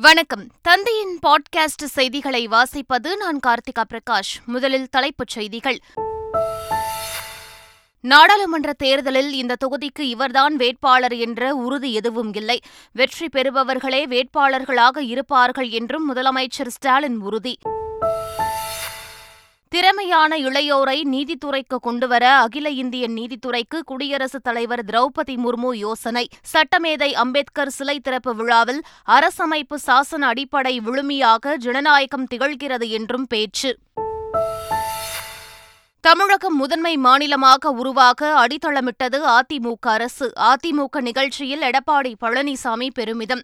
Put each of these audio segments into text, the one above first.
வணக்கம். தந்தையின் பாட்காஸ்ட் செய்திகளை வாசிப்பது நான் கார்த்திகா பிரகாஷ். முதலில் தலைப்புச் செய்திகள். நாடாளுமன்ற தேர்தலில் இந்த தொகுதிக்கு இவர்தான் வேட்பாளர் என்ற உறுதி எதுவும் இல்லை. வெற்றி பெறுபவர்களே வேட்பாளர்களாக இருப்பார்கள் என்றும் முதலமைச்சர் ஸ்டாலின் உறுதி. திறமையான இளையோரை நீதித்துறைக்கு கொண்டுவர அகில இந்திய நீதித்துறைக்கு குடியரசுத் தலைவர் திரௌபதி முர்மு யோசனை. சட்டமேதை அம்பேத்கர் சிலை திறப்பு விழாவில் அரசமைப்பு சாசன அடிப்படை விழுமியாக ஜனநாயகம் திகழ்கிறது என்றும் பேச்சு. தமிழகம் முதன்மை மாநிலமாக உருவாக அடித்தளமிட்டது அதிமுக அரசு. அதிமுக நிகழ்ச்சியில் எடப்பாடி பழனிசாமி பெருமிதம்.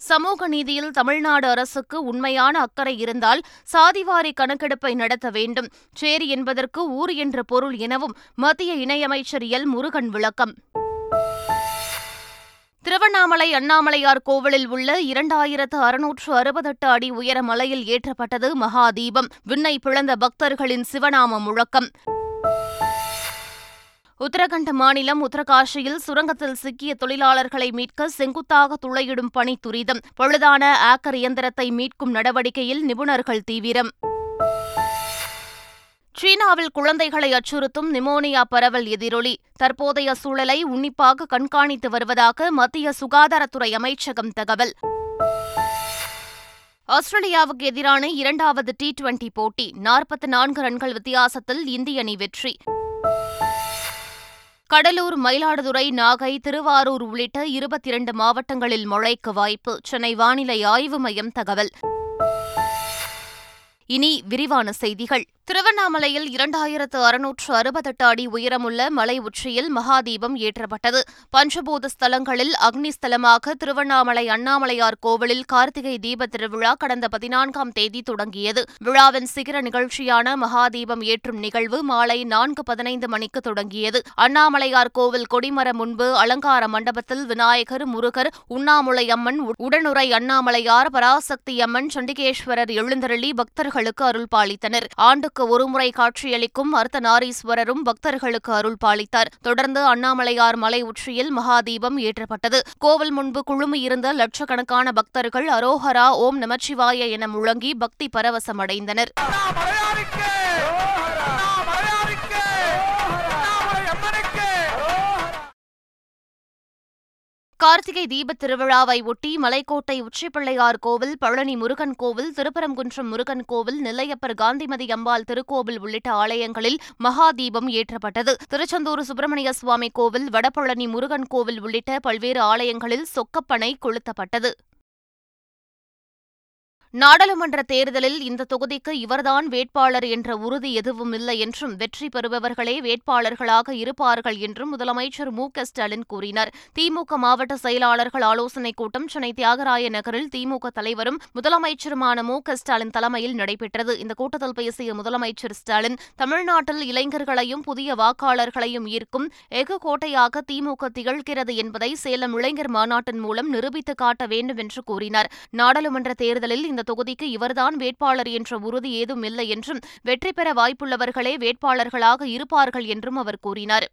சமூக நீதியில் தமிழ்நாடு அரசுக்கு உண்மையான அக்கறை இருந்தால் சாதிவாரி கணக்கெடுப்பை நடத்த வேண்டும். சேரி என்பதற்கு ஊர் என்ற பொருள் எனவும் மத்திய இணையமைச்சர் எல். முருகன் விளக்கம். திருவண்ணாமலை அண்ணாமலையார் கோவிலில் உள்ள இரண்டாயிரத்து அறுநூற்று அறுபத்தெட்டு அடி உயர மலையில் ஏற்றப்பட்டது மகாதீபம். விண்ணை பிளந்த பக்தர்களின் சிவநாம முழக்கம். உத்தரகண்ட் மாநிலம் உத்தரகாஷியில் சுரங்கத்தில் சிக்கிய தொழிலாளர்களை மீட்க செங்குத்தாக துளையிடும் பணி துரிதம். பழுதான ஆக்கர் இயந்திரத்தை மீட்கும் நடவடிக்கையில் நிபுணர்கள் தீவிரம். சீனாவில் குழந்தைகளை அச்சுறுத்தும் நிமோனியா பரவல் எதிரொலி. தற்போதைய சூழலை உன்னிப்பாக கண்காணித்து வருவதாக மத்திய சுகாதாரத்துறை அமைச்சகம் தகவல். ஆஸ்திரேலியாவுக்கு எதிரான இரண்டாவது டி டுவெண்டி போட்டி நாற்பத்தி நான்கு ரன்கள் வித்தியாசத்தில் இந்திய அணி வெற்றி. கடலூர் மயிலாடுதுறை நாகை திருவாரூர் உள்ளிட்ட இருபத்தி இரண்டு மாவட்டங்களில் மழைக்கு வாய்ப்பு. சென்னை வானிலை ஆய்வு மையம் தகவல். இனி விரிவான செய்திகள். திருவண்ணாமலையில் இரண்டாயிரத்து அறுநூற்று அறுபத்தெட்டு அடி உயரமுள்ள மலை உச்சியில் மகாதீபம் ஏற்றப்பட்டது. பஞ்சபூத ஸ்தலங்களில் அக்னி ஸ்தலமாக திருவண்ணாமலை அண்ணாமலையார் கோவிலில் கார்த்திகை தீப திருவிழா கடந்த பதினான்காம் தேதி தொடங்கியது. விழாவின் சிகர நிகழ்ச்சியான மகாதீபம் ஏற்றும் நிகழ்வு மாலை நான்கு பதினைந்து மணிக்கு தொடங்கியது. அண்ணாமலையார் கோவில் கொடிமரம் முன்பு அலங்கார மண்டபத்தில் விநாயகர் முருகர் உண்ணாமுலை அம்மன் உடனுரை அண்ணாமலையார் பராசக்தி அம்மன் சண்டிகேஸ்வரர் எழுந்தருளி பக்தர்களுக்கு அருள் பாலித்தனர். ஆண்டுக்கு ஒருமுறை காட்சியளிக்கும் அர்த்தநாரீஸ்வரரும் பக்தர்களுக்கு அருள் பாலித்தார். தொடர்ந்து அண்ணாமலையார் மலை உச்சியில் மகாதீபம் ஏற்றப்பட்டது. கோவில் முன்பு குழுமியிருந்த லட்சக்கணக்கான பக்தர்கள் அரோஹரா ஓம் நமச்சிவாய என முழங்கி பக்தி பரவசமடைந்தனர். கார்த்திகை தீபத் திருவிழாவை ஒட்டி மலைக்கோட்டை உச்சிப்பிள்ளையார் கோவில் பழனி முருகன் கோவில் திருப்பரங்குன்றம் முருகன் கோவில் நெல்லையப்பர் காந்திமதி அம்பாள் திருக்கோவில் உள்ளிட்ட ஆலயங்களில் மகா தீபம் ஏற்றப்பட்டது. திருச்செந்தூர் சுப்பிரமணிய சுவாமி கோவில் வடபழனி முருகன் கோவில் உள்ளிட்ட பல்வேறு ஆலயங்களில் சொக்கப்பனை கொளுத்தப்பட்டது. நாடாளுமன்ற தேர்தலில் இந்த தொகுதிக்கு இவர்தான் வேட்பாளர் என்ற உறுதி எதுவும் இல்லை என்றும் வெற்றி பெறுபவர்களே வேட்பாளர்களாக இருப்பார்கள் என்றும் முதலமைச்சர் மு க ஸ்டாலின் கூறினார். திமுக மாவட்ட செயலாளர்கள் ஆலோசனைக் கூட்டம் சென்னை தியாகராய நகரில் திமுக தலைவரும் முதலமைச்சருமான மு க ஸ்டாலின் தலைமையில் நடைபெற்றது. இந்த கூட்டத்தில் பேசிய முதலமைச்சர் ஸ்டாலின் தமிழ்நாட்டில் இளைஞர்களையும் புதிய வாக்காளர்களையும் ஈர்க்கும் எஃகு கோட்டையாக திமுக திகழ்கிறது என்பதை சேலம் இளைஞர் மாநாட்டின் மூலம் நிரூபித்து காட்ட வேண்டும் என்று கூறினார். நாடாளுமன்ற தேர்தலில் இந்த இந்த தொகுதிக்கு இவர்தான் வேட்பாளர் என்ற உறுதி ஏதும் இல்லை என்றும் வெற்றி பெற வாய்ப்புள்ளவர்களே வேட்பாளர்களாக இருப்பார்கள் என்றும் அவர் கூறினார்.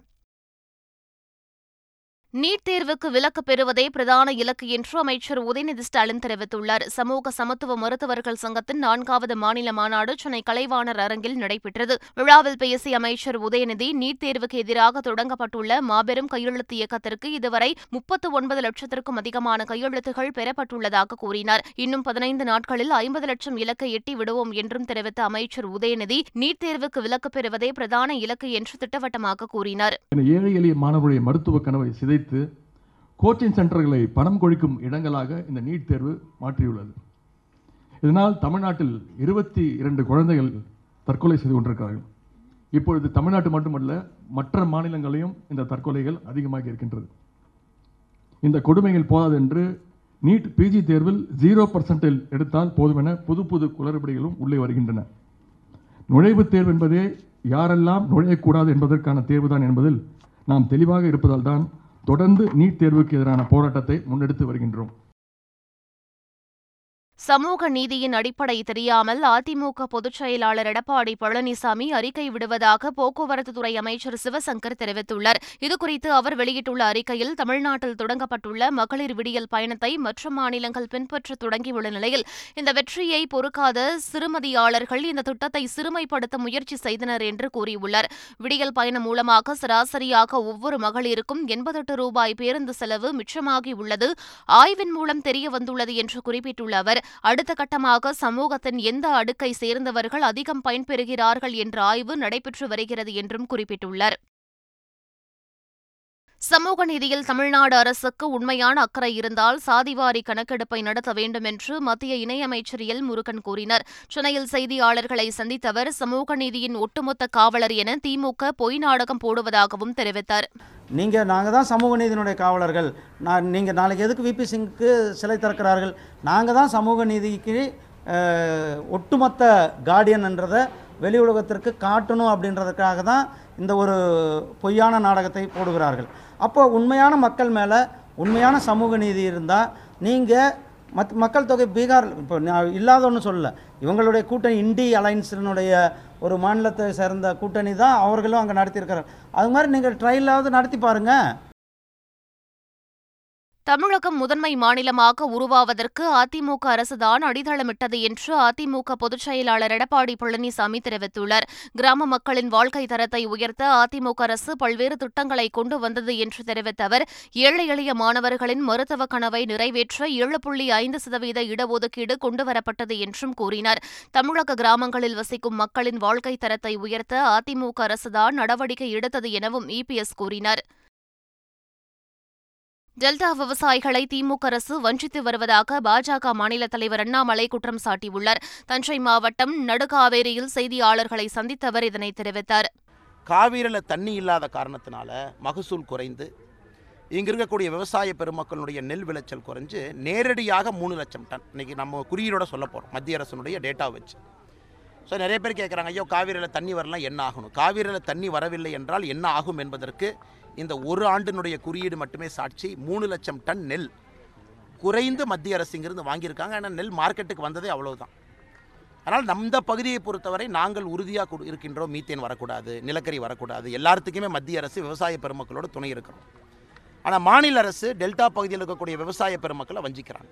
நீட் தேர்வுக்கு விலக்கு பெறுவதே பிரதான இலக்கு என்று அமைச்சர் உதயநிதி ஸ்டாலின் தெரிவித்துள்ளார். சமூக சமத்துவ மருத்துவர்கள் சங்கத்தின் நான்காவது மாநில மாநாடு சென்னை கலைவாணர் அரங்கில் நடைபெற்றது. விழாவில் பேசிய அமைச்சர் உதயநிதி நீட் தேர்வுக்கு எதிராக தொடங்கப்பட்டுள்ள மாபெரும் கையெழுத்து இயக்கத்திற்கு இதுவரை முப்பத்து ஒன்பது லட்சத்திற்கும் அதிகமான கையெழுத்துகள் பெறப்பட்டுள்ளதாக கூறினார். இன்னும் பதினைந்து நாட்களில் ஐம்பது லட்சம் இலக்கை எட்டி விடுவோம் என்றும் தெரிவித்த அமைச்சர் உதயநிதி நீட் தேர்வுக்கு விலக்கு பெறுவதே பிரதான இலக்கு என்று திட்டவட்டமாக கூறினார். சிதைத்து கோச்சிங் சென்டர்களை பணம் கொழிக்கும் இடங்களாக இந்த நீட் தேர்வு மாற்றியுள்ளது. இதனால் தமிழ்நாட்டில் இருபத்தி இரண்டு குழந்தைகள் தற்கொலை செய்து கொண்டிருக்கிறார்கள். இப்பொழுது தமிழ்நாட்டு மட்டுமல்ல மற்ற மாநிலங்களையும் இந்த தற்கொலைகள் அதிகமாக இருக்கின்றது. இந்த கொடுமைகள் போதாது என்று நீட் பிஜி தேர்வில் ஜீரோ பர்சன்டில் எடுத்தால் போதுமென புது புது குளறுபடிகளும் உள்ளே வருகின்றன. நுழைவுத் தேர்வு என்பதே யாரெல்லாம் நுழையக்கூடாது என்பதற்கான தேர்வுதான் என்பதில் நாம் தெளிவாக இருப்பதால் தான் தொடர்ந்து நீட் தேர்வுக்கு எதிரான போராட்டத்தை முன்னெடுத்து வருகின்றோம். சமூக நீதியின் அடிப்படை தெரியாமல் அதிமுக பொதுச் செயலாளர் எடப்பாடி பழனிசாமி அறிக்கை விடுவதாக போக்குவரத்துத்துறை அமைச்சர் சிவசங்கர் தெரிவித்துள்ளார். இதுகுறித்து அவர் வெளியிட்டுள்ள அறிக்கையில் தமிழ்நாட்டில் தொடங்கப்பட்டுள்ள மகளிர் விடியல் பயணத்தை மற்ற மாநிலங்கள் பின்பற்ற தொடங்கியுள்ள நிலையில் இந்த வெற்றியை பொறுக்காத சிறுமதியாளர்கள் இந்த திட்டத்தை சிறுமைப்படுத்த முயற்சி செய்தனர் என்று கூறியுள்ளார். விடியல் பயணம் மூலமாக சராசரியாக ஒவ்வொரு மகளிருக்கும் எண்பத்தெட்டு ரூபாய் பேருந்து செலவு மிச்சமாகியுள்ளது. ஆய்வின் மூலம் தெரிய வந்துள்ளது என்று குறிப்பிட்டுள்ள அவர் அடுத்த கட்டமாக சமூகத்தின் எந்த அடுக்கை சேர்ந்தவர்கள் அதிகம் பயன்பெறுகிறார்கள் என்ற ஆய்வு நடைபெற்று வருகிறது என்றும் குறிப்பிட்டுள்ளார். சமூக நீதியில் தமிழ்நாடு அரசுக்கு உண்மையான அக்கறை இருந்தால் சாதிவாரி கணக்கெடுப்பை நடத்த வேண்டும் என்று மத்திய இணையமைச்சர் எல். முருகன் கூறினார். சென்னையில் செய்தியாளர்களை சந்தித்த அவர் சமூக நீதியின் ஒட்டுமொத்த காவலர் என திமுக பொய் நாடகம் போடுவதாகவும் தெரிவித்தார். நீங்கள் நாங்கள் தான் சமூக நீதியினுடைய காவலர்கள். நான் நீங்கள் நாளைக்கு எதுக்கு விபி சிங்க்கு சிலை திறக்கிறார்கள்? நாங்கள் தான் சமூக நீதிக்கு ஒட்டுமொத்த கார்டியன்ன்றதை வெளி உலகத்திற்கு காட்டணும் அப்படின்றதுக்காக தான் இந்த ஒரு பொய்யான நாடகத்தை போடுகிறார்கள். அப்போ உண்மையான மக்கள் மேலே உண்மையான சமூக நீதி இருந்தால் நீங்கள் மத் மக்கள் தொகை பீகார் இப்போ நான் இல்லாத ஒன்றும் சொல்லலை. இவங்களுடைய கூட்டணி இண்டி அலைன்ஸினுடைய ஒரு மாநிலத்தை சேர்ந்த கூட்டணி தான் அவர்களும் அங்கே நடத்தியிருக்கிறார். அது மாதிரி நீங்கள் ட்ரையலாவது நடத்தி பாருங்கள் தமிழகம் முதன்மை மாநிலமாக உருவாவதற்கு அதிமுக அரசுதான் அடித்தளமிட்டது என்று அதிமுக பொதுச் செயலாளர் எடப்பாடி பழனிசாமி தெரிவித்துள்ளார். கிராம மக்களின் வாழ்க்கை தரத்தை உயர்த்த அதிமுக அரசு பல்வேறு திட்டங்களை கொண்டு வந்தது என்று தெரிவித்த அவர் ஏழை எளிய மாணவர்களின் மருத்துவ கனவை நிறைவேற்ற ஏழு புள்ளி ஐந்து சதவீத இடஒதுக்கீடு கொண்டுவரப்பட்டது என்றும் கூறினார். தமிழக கிராமங்களில் வசிக்கும் மக்களின் வாழ்க்கை தரத்தை உயர்த்த அதிமுக அரசுதான் நடவடிக்கை எடுத்தது எனவும் இபிஎஸ் கூறினார். டெல்டா விவசாயிகளை திமுக அரசு வஞ்சித்து வருவதாக பாஜக மாநில தலைவர் அண்ணாமலை குற்றம் சாட்டியுள்ளார். தஞ்சை மாவட்டம் நடுகாவேரியில் செய்தியாளர்களை சந்தித்தவர் இதனை தெரிவித்தார். காவிரியில் தண்ணி இல்லாத காரணத்தினால மகசூல் குறைந்து இங்கே இருக்கக்கூடிய விவசாய பெருமக்களுடைய நெல் விளைச்சல் குறைஞ்சு நேரடியாக மூணு லட்சம் டன். இன்னைக்கு நம்ம குறியீடோட சொல்ல போகிறோம் மத்திய அரசனுடைய டேட்டா வச்சு. ஸோ நிறைய பேர் கேட்குறாங்க ஐயோ காவிரியில் தண்ணி வரலாம் என்ன ஆகணும்? காவிரியில் தண்ணி வரவில்லை என்றால் என்ன ஆகும் என்பதற்கு இந்த ஒரு ஆண்டினுடைய குறியீடு மட்டுமே சாட்சி. மூணு லட்சம் டன் நெல். குறைந்து மத்திய அரசு இங்கிருந்து வாங்கியிருக்காங்க. ஆனால் நெல் மார்க்கெட்டுக்கு வந்ததே அவ்வளவுதான். அதனால் நம்ம பகுதியை பொறுத்தவரை நாங்கள் உறுதியாக இருக்கின்றோம். மீத்தேன் வரக்கூடாது நிலக்கரி வரக்கூடாது. எல்லாத்துக்குமே மத்திய அரசு விவசாய பெருமக்களோட துணை இருக்கிறோம். ஆனால் மாநில அரசு டெல்டா பகுதியில் இருக்கக்கூடிய விவசாய பெருமக்களை வஞ்சிக்கிறாங்க.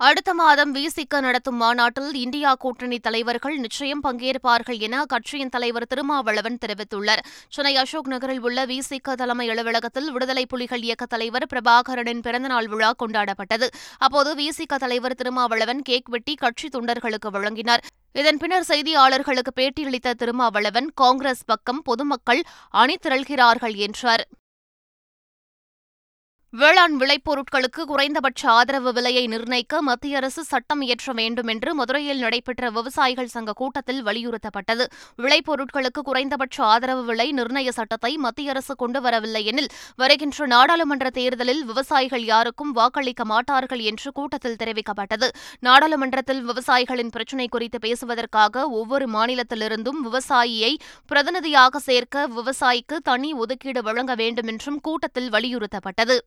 அடுத்த மாதம் விசிக நடத்தும் மாநாட்டில் இந்தியா கூட்டணி தலைவர்கள் நிச்சயம் பங்கேற்பார்கள் என அக்கட்சியின் தலைவர் திருமாவளவன் தெரிவித்துள்ளார். சென்னை அசோக் நகரில் உள்ள விசிக தலைமை அலுவலகத்தில் விடுதலை புலிகள் இயக்க தலைவர் பிரபாகரனின் பிறந்தநாள் விழா கொண்டாடப்பட்டது. அப்போது விசிக தலைவர் திருமாவளவன் கேக் வெட்டி கட்சி தொண்டர்களுக்கு வழங்கினார். இதன் பின்னர் செய்தியாளர்களுக்கு பேட்டியளித்த திருமாவளவன் காங்கிரஸ் பக்கம் பொதுமக்கள் அணி திரள்கிறார்கள் என்றார். வேளாண் விளைபொருட்களுக்கு குறைந்தபட்ச ஆதரவு விலையை நிர்ணயிக்க மத்திய அரசு சட்டம் இயற்ற வேண்டும் என்று மதுரையில் நடைபெற்ற விவசாயிகள் சங்க கூட்டத்தில் வலியுறுத்தப்பட்டது. விளைபொருட்களுக்கு குறைந்தபட்ச ஆதரவு விலை நிர்ணய சட்டத்தை மத்திய அரசு கொண்டு வரவில்லை எனில் வருகின்ற நாடாளுமன்ற தேர்தலில் விவசாயிகள் யாருக்கும் வாக்களிக்க மாட்டார்கள் என்று கூட்டத்தில் தெரிவிக்கப்பட்டது. நாடாளுமன்றத்தில் விவசாயிகளின் பிரச்சினை குறித்து பேசுவதற்காக ஒவ்வொரு மாநிலத்திலிருந்தும் விவசாயியை பிரதிநிதியாக சேர்க்க விவசாயிக்கு தனி ஒதுக்கீடு வழங்க வேண்டும் என்றும் கூட்டத்தில் வலியுறுத்தப்பட்டது.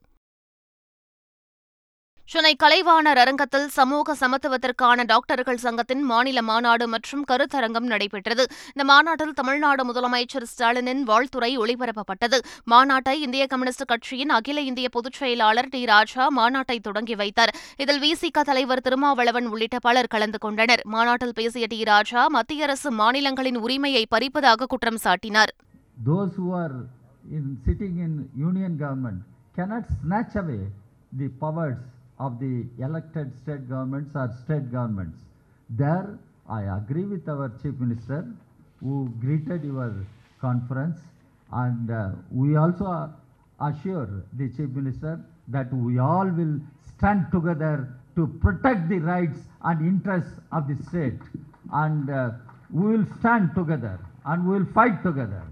சென்னை கலைவாணர் அரங்கத்தில் சமூக சமத்துவத்திற்கான டாக்டர்கள் சங்கத்தின் மாநில மாநாடு மற்றும் கருத்தரங்கம் நடைபெற்றது. இந்த மாநாட்டில் தமிழ்நாடு முதலமைச்சர் ஸ்டாலினின் வாழ்த்துறை ஒளிபரப்பப்பட்டது. மாநாட்டை இந்திய கம்யூனிஸ்ட் கட்சியின் அகில இந்திய பொதுச் செயலாளர் டி ராஜா மாநாட்டை தொடங்கி வைத்தார். இதில் விசிக தலைவர் திருமாவளவன் உள்ளிட்ட பலர் கலந்து கொண்டனர். மாநாட்டில் பேசிய டி ராஜா மத்திய அரசு மாநிலங்களின் உரிமையை பறிப்பதாக குற்றம் சாட்டினார். The powers of the elected state governments or state governments. There, I agree with our chief minister who greeted your conference, and uh, we also assure the chief minister that we all will stand together to protect the rights and interests of the state, and uh, we will stand together and we will fight together.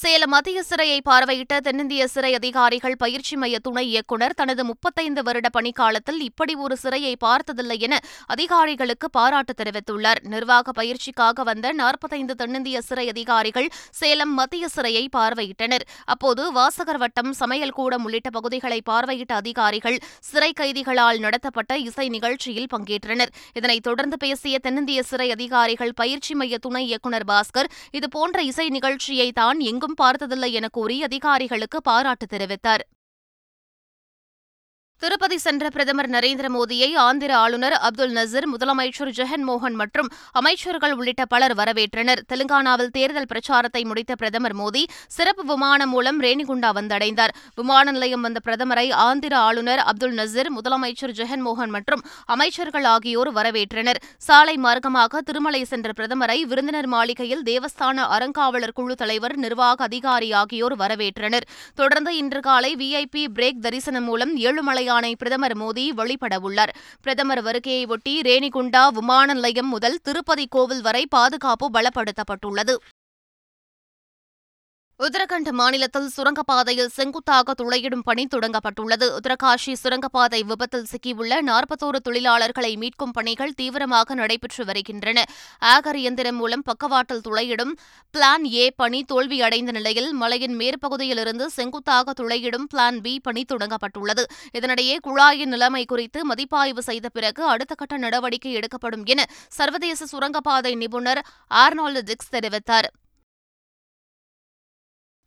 Salem மத்திய சிறையை பார்வையிட்ட தென்னிந்திய சிறை அதிகாரிகள் பயிற்சி மைய துணை இயக்குநர் தனது முப்பத்தைந்து வருட பணிக்காலத்தில் இப்படி ஒரு சிறையை பார்த்ததில்லை என அதிகாரிகளுக்கு பாராட்டு தெரிவித்துள்ளார். நிர்வாக பயிற்சிக்காக வந்த நாற்பத்தைந்து தென்னிந்திய சிறை அதிகாரிகள் சேலம் மத்திய சிறையை பார்வையிட்டனர். அப்போது வாசகர் வட்டம் சமையல் கூடம் உள்ளிட்ட பகுதிகளை பார்வையிட்ட அதிகாரிகள் சிறை கைதிகளால் நடத்தப்பட்ட இசை நிகழ்ச்சியில் பங்கேற்றனர். இதனைத் தொடர்ந்து பேசிய தென்னிந்திய சிறை அதிகாரிகள் பயிற்சி மைய துணை இயக்குநர் பாஸ்கர் இதுபோன்ற இசை நிகழ்ச்சியை தான் எங்கும் பார்த்ததில்லை என கூறி அதிகாரிகளுக்கு பாராட்டு தெரிவித்தார். திருப்பதி சென்ற பிரதமர் நரேந்திர மோடியை ஆந்திர ஆளுநர் அப்துல் நசீர் முதலமைச்சர் ஜெகன்மோகன் மற்றும் அமைச்சர்கள் உள்ளிட்ட பலர் வரவேற்றனர். தெலுங்கானாவில் தேர்தல் பிரச்சாரத்தை முடித்த பிரதமர் மோடி சிறப்பு விமானம் மூலம் ரேணிகுண்டா வந்தடைந்தார். விமான நிலையம் வந்த பிரதமரை ஆந்திர ஆளுநர் அப்துல் நசீர் முதலமைச்சர் ஜெகன்மோகன் மற்றும் அமைச்சர்கள் ஆகியோர் வரவேற்றனர். சாலை மார்க்கமாக திருமலை சென்ற பிரதமரை விருந்தினர் மாளிகையில் தேவஸ்தான அறங்காவலர் குழு தலைவர் நிர்வாக அதிகாரி ஆகியோர் வரவேற்றனர். தொடர்ந்து இன்று காலை விஐபி பிரேக் தரிசனம் மூலம் ஏழுமலை ஏழுமலையானை பிரதமர் மோடி வழிபடவுள்ளார் பிரதமர் வருகையை ஒட்டி ரேணிகுண்டா விமான நிலையம் முதல் திருப்பதி கோவில் வரை பாதுகாப்பு பலப்படுத்தப்பட்டுள்ளது. உத்தரகண்ட் மாநிலத்தில் சுரங்கப்பாதையில் செங்குத்தாக துளையிடும் பணி தொடங்கப்பட்டுள்ளது. உத்தரகாஷி சுரங்கப்பாதை விபத்தில் சிக்கியுள்ள நாற்பத்தோரு தொழிலாளர்களை மீட்கும் பணிகள் தீவிரமாக நடைபெற்று வருகின்றன. ஆகர் இயந்திரம் மூலம் பக்கவாட்டில் துளையிடும் பிளான் ஏ பணி தோல்வியடைந்த நிலையில் மலையின் மேற்பகுதியிலிருந்து செங்குத்தாக துளையிடும் பிளான் பி பணி தொடங்கப்பட்டுள்ளது. இதனிடையே குழாயின் நிலைமை குறித்து மதிப்பாய்வு செய்த பிறகு அடுத்த கட்ட நடவடிக்கை எடுக்கப்படும் என சர்வதேச சுரங்கப்பாதை நிபுணர் ஆர்னால்டு டிக்ஸ் தெரிவித்தார்.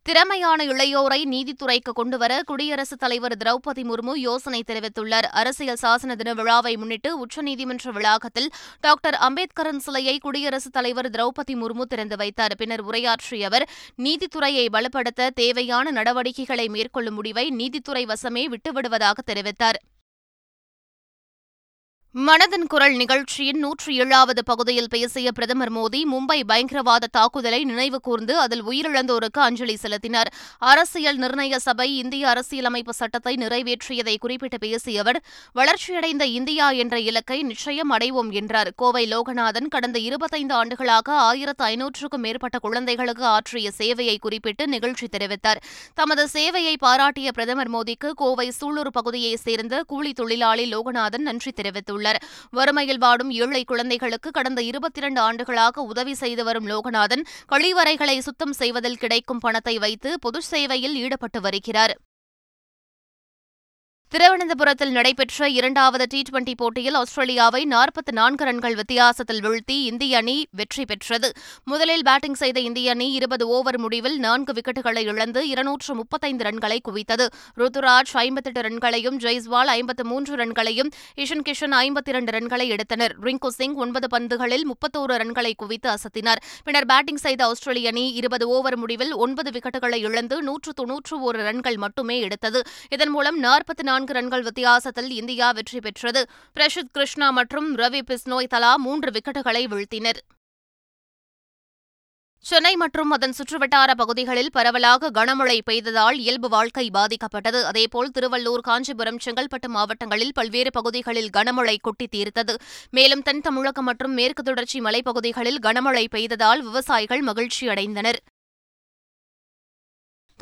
திறமையான இளையோரை நீதித்துறைக்கு கொண்டுவர குடியரசுத் தலைவர் திரௌபதி முர்மு யோசனை தெரிவித்துள்ளார். அரசியல் சாசன தின விழாவை முன்னிட்டு உச்சநீதிமன்ற வளாகத்தில் டாக்டர் அம்பேத்கரின் சிலையை குடியரசுத் தலைவர் திரௌபதி முர்மு திறந்து வைத்தார். பின்னர் உரையாற்றிய அவர் நீதித்துறையை பலப்படுத்த தேவையான நடவடிக்கைகளை மேற்கொள்ளும் முடிவை நீதித்துறை வசமே விட்டுவிடுவதாக தெரிவித்தார். மனதின் குரல் நிகழ்ச்சியின் நூற்றி ஏழாவது பகுதியில் பேசிய பிரதமர் மோடி மும்பை பயங்கரவாத தாக்குதலை நினைவு கூர்ந்து அதில் உயிரிழந்தோருக்கு அஞ்சலி செலுத்தினார். அரசியல் நிர்ணய சபை இந்திய அரசியலமைப்பு சட்டத்தை நிறைவேற்றியதை குறிப்பிட்டு பேசிய அவர் வளர்ச்சியடைந்த இந்தியா என்ற இலக்கை நிச்சயம் அடைவோம் என்றார். கோவை லோகநாதன் கடந்த இருபத்தைந்து ஆண்டுகளாக ஆயிரத்து ஐநூற்றுக்கும் மேற்பட்ட குழந்தைகளுக்கு ஆற்றிய சேவையை குறிப்பிட்டு நிகழ்ச்சி தெரிவித்தார். தமது சேவையை பாராட்டிய பிரதமர் மோடிக்கு கோவை சூலூர் பகுதியைச் சேர்ந்த கூலி தொழிலாளி லோகநாதன் நன்றி தெரிவித்துள்ளார். உள்ளார் வறுமையில் வாடும் ஏழை குழந்தைகளுக்கு கடந்த இருபத்தி இரண்டு ஆண்டுகளாக உதவி செய்து வரும் லோகநாதன் கழிவறைகளை சுத்தம் செய்வதில் கிடைக்கும் பணத்தை வைத்து பொது சேவையில் ஈடுபட்டு வருகிறார். திருவனந்தபுரத்தில் நடைபெற்ற இரண்டாவது டி டுவெண்டி போட்டியில் ஆஸ்திரேலியாவை நாற்பத்தி நான்கு ரன்கள் வித்தியாசத்தில் வீழ்த்தி இந்திய அணி வெற்றி பெற்றது. முதலில் பேட்டிங் செய்த இந்திய அணி இருபது ஓவர் முடிவில் நான்கு விக்கெட்டுகளை இழந்து இருநூற்று முப்பத்தைந்து ரன்களை குவித்தது. ருத்துராஜ் ஐம்பத்தெட்டு ரன்களையும் ஜெய்ஸ்வால் ஐம்பத்து மூன்று ரன்களையும் இஷன் கிஷன் ஐம்பத்தி இரண்டு ரன்களை எடுத்தனர். ரிங்கு சிங் ஒன்பது பந்துகளில் முப்பத்தோரு ரன்களை குவித்து அசத்தினார். பின்னர் பேட்டிங் செய்த ஆஸ்திரேலிய அணி இருபது ஓவர் முடிவில் ஒன்பது விக்கெட்டுகளை இழந்து நூற்று தொன்னூற்று ஒரு ரன்கள் மட்டுமே எடுத்தது. இதன் மூலம் நாற்பத்தி நான்கு ரன்கள் வித்தியாசத்தில் இந்தியா வெற்றி பெற்றது. பிரஷித் கிருஷ்ணா மற்றும் ரவி பிஸ்னோய் தலா மூன்று விக்கெட்டுகளை வீழ்த்தினர். சென்னை மற்றும் அதன் சுற்றுவட்டார பகுதிகளில் பரவலாக கனமழை பெய்ததால் இயல்பு வாழ்க்கை பாதிக்கப்பட்டது. அதேபோல் திருவள்ளூர் காஞ்சிபுரம் செங்கல்பட்டு மாவட்டங்களில் பல்வேறு பகுதிகளில் கனமழை கொட்டி தீர்த்தது. மேலும் தென் தமிழகம் மற்றும் மேற்கு தொடர்ச்சி மலைப்பகுதிகளில் கனமழை பெய்ததால் விவசாயிகள் மகிழ்ச்சியடைந்தனர்.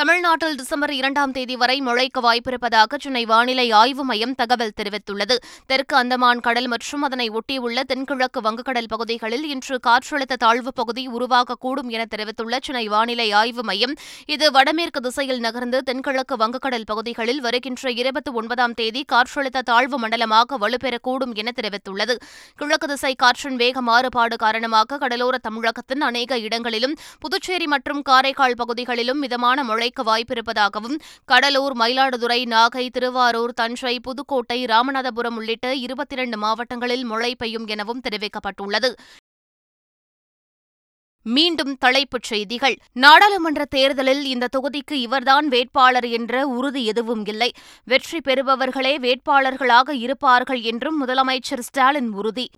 தமிழ்நாட்டில் டிசம்பர் இரண்டாம் தேதி வரை மழைக்கு வாய்ப்பிருப்பதாக சென்னை வானிலை ஆய்வு மையம் தகவல் தெரிவித்துள்ளது. தெற்கு அந்தமான் கடல் மற்றும் அதனை ஒட்டியுள்ள தென்கிழக்கு வங்கக்கடல் பகுதிகளில் இன்று காற்றழுத்த தாழ்வுப் பகுதி உருவாகக்கூடும் என தெரிவித்துள்ள சென்னை வானிலை ஆய்வு மையம் இது வடமேற்கு திசையில் நகர்ந்து தென்கிழக்கு வங்கக்கடல் பகுதிகளில் வருகின்ற இருபத்தி ஒன்பதாம் தேதி காற்றழுத்த தாழ்வு மண்டலமாக வலுப்பெறக்கூடும் என தெரிவித்துள்ளது. கிழக்கு திசை காற்றின் வேக மாறுபாடு காரணமாக கடலோர தமிழகத்தின் அநேக இடங்களிலும் புதுச்சேரி மற்றும் காரைக்கால் பகுதிகளிலும் மிதமான மழை மழைக்கு வாய்ப்பிருப்பதாகவும் கடலூர் மயிலாடுதுறை நாகை திருவாரூர் தஞ்சை புதுக்கோட்டை ராமநாதபுரம் உள்ளிட்ட இருபத்தி இரண்டு மாவட்டங்களில் மழை பெய்யும் எனவும் தெரிவிக்கப்பட்டுள்ளது. மீண்டும் தலைப்புச் செய்திகள். நாடாளுமன்ற தேர்தலில் இந்த தொகுதிக்கு இவர்தான் வேட்பாளர் என்ற உறுதி எதுவும் இல்லை. வெற்றி பெறுபவர்களே வேட்பாளர்களாக இருப்பார்கள் என்றும் முதலமைச்சர் ஸ்டாலின் உறுதி.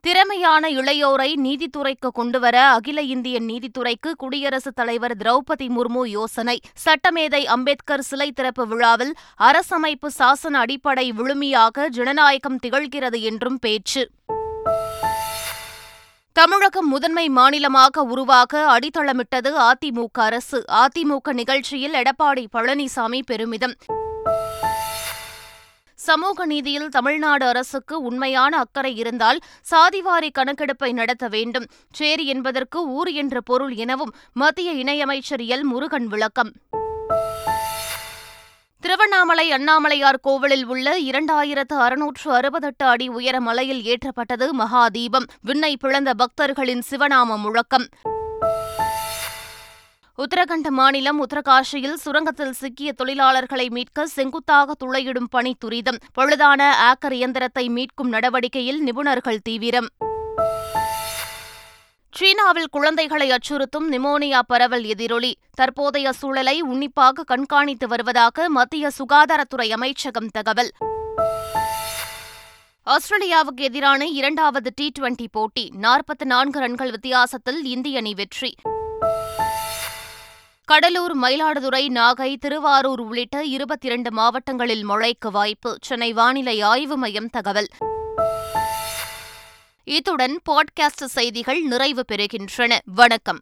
திறமையான இளையோரை நீதித்துறைக்கு கொண்டுவர அகில இந்திய நீதித்துறைக்கு குடியரசுத் தலைவர் திரௌபதி முர்மு யோசனை. சட்டமேதை அம்பேத்கர் சிலை திறப்பு விழாவில் அரசமைப்பு சாசன அடிப்படை விழுமியாக ஜனநாயகம் திகழ்கிறது என்றும் பேச்சு. தமிழகம் முதன்மை மாநிலமாக உருவாக அடித்தளமிட்டது அதிமுக அரசு. அதிமுக நிகழ்ச்சியில் எடப்பாடி பழனிசாமி பெருமிதம். சமூக நீதியில் தமிழ்நாடு அரசுக்கு உண்மையான அக்கறை இருந்தால் சாதிவாரி கணக்கெடுப்பை நடத்த வேண்டும். சேரி என்பதற்கு ஊர் என்ற பொருள் எனவும் மத்திய இணையமைச்சர் எல். முருகன் விளக்கம். திருவண்ணாமலை அண்ணாமலையார் கோவிலில் உள்ள இரண்டாயிரத்து அறுநூற்று அறுபத்தெட்டு அடி உயர மலையில் ஏற்றப்பட்டது மகாதீபம். விண்ணை பிளந்த பக்தர்களின் சிவநாம முழக்கம். உத்தரகண்ட் மாநிலம் உத்தரகாஷியில் சுரங்கத்தில் சிக்கிய தொழிலாளர்களை மீட்க செங்குத்தாக துளையிடும் பணி துரிதம். பழுதான ஆக்கர் இயந்திரத்தை மீட்கும் நடவடிக்கையில் நிபுணர்கள் தீவிரம். சீனாவில் குழந்தைகளை அச்சுறுத்தும் நிமோனியா பரவல் எதிரொலி. தற்போதைய சூழலை உன்னிப்பாக கண்காணித்து வருவதாக மத்திய சுகாதாரத்துறை அமைச்சகம் தகவல். ஆஸ்திரேலியாவுக்கு எதிரான இரண்டாவது டி டுவெண்டி போட்டி. நாற்பத்தி நான்கு ரன்கள் வித்தியாசத்தில் இந்திய அணி வெற்றி. கடலூர் மயிலாடுதுறை நாகை திருவாரூர் உள்ளிட்ட இருபத்தி இரண்டு மாவட்டங்களில் மழைக்கு வாய்ப்பு. சென்னை வானிலை ஆய்வு மையம் தகவல். இத்துடன் பாட்காஸ்ட் செய்திகள் நிறைவு பெறுகின்றன. வணக்கம்.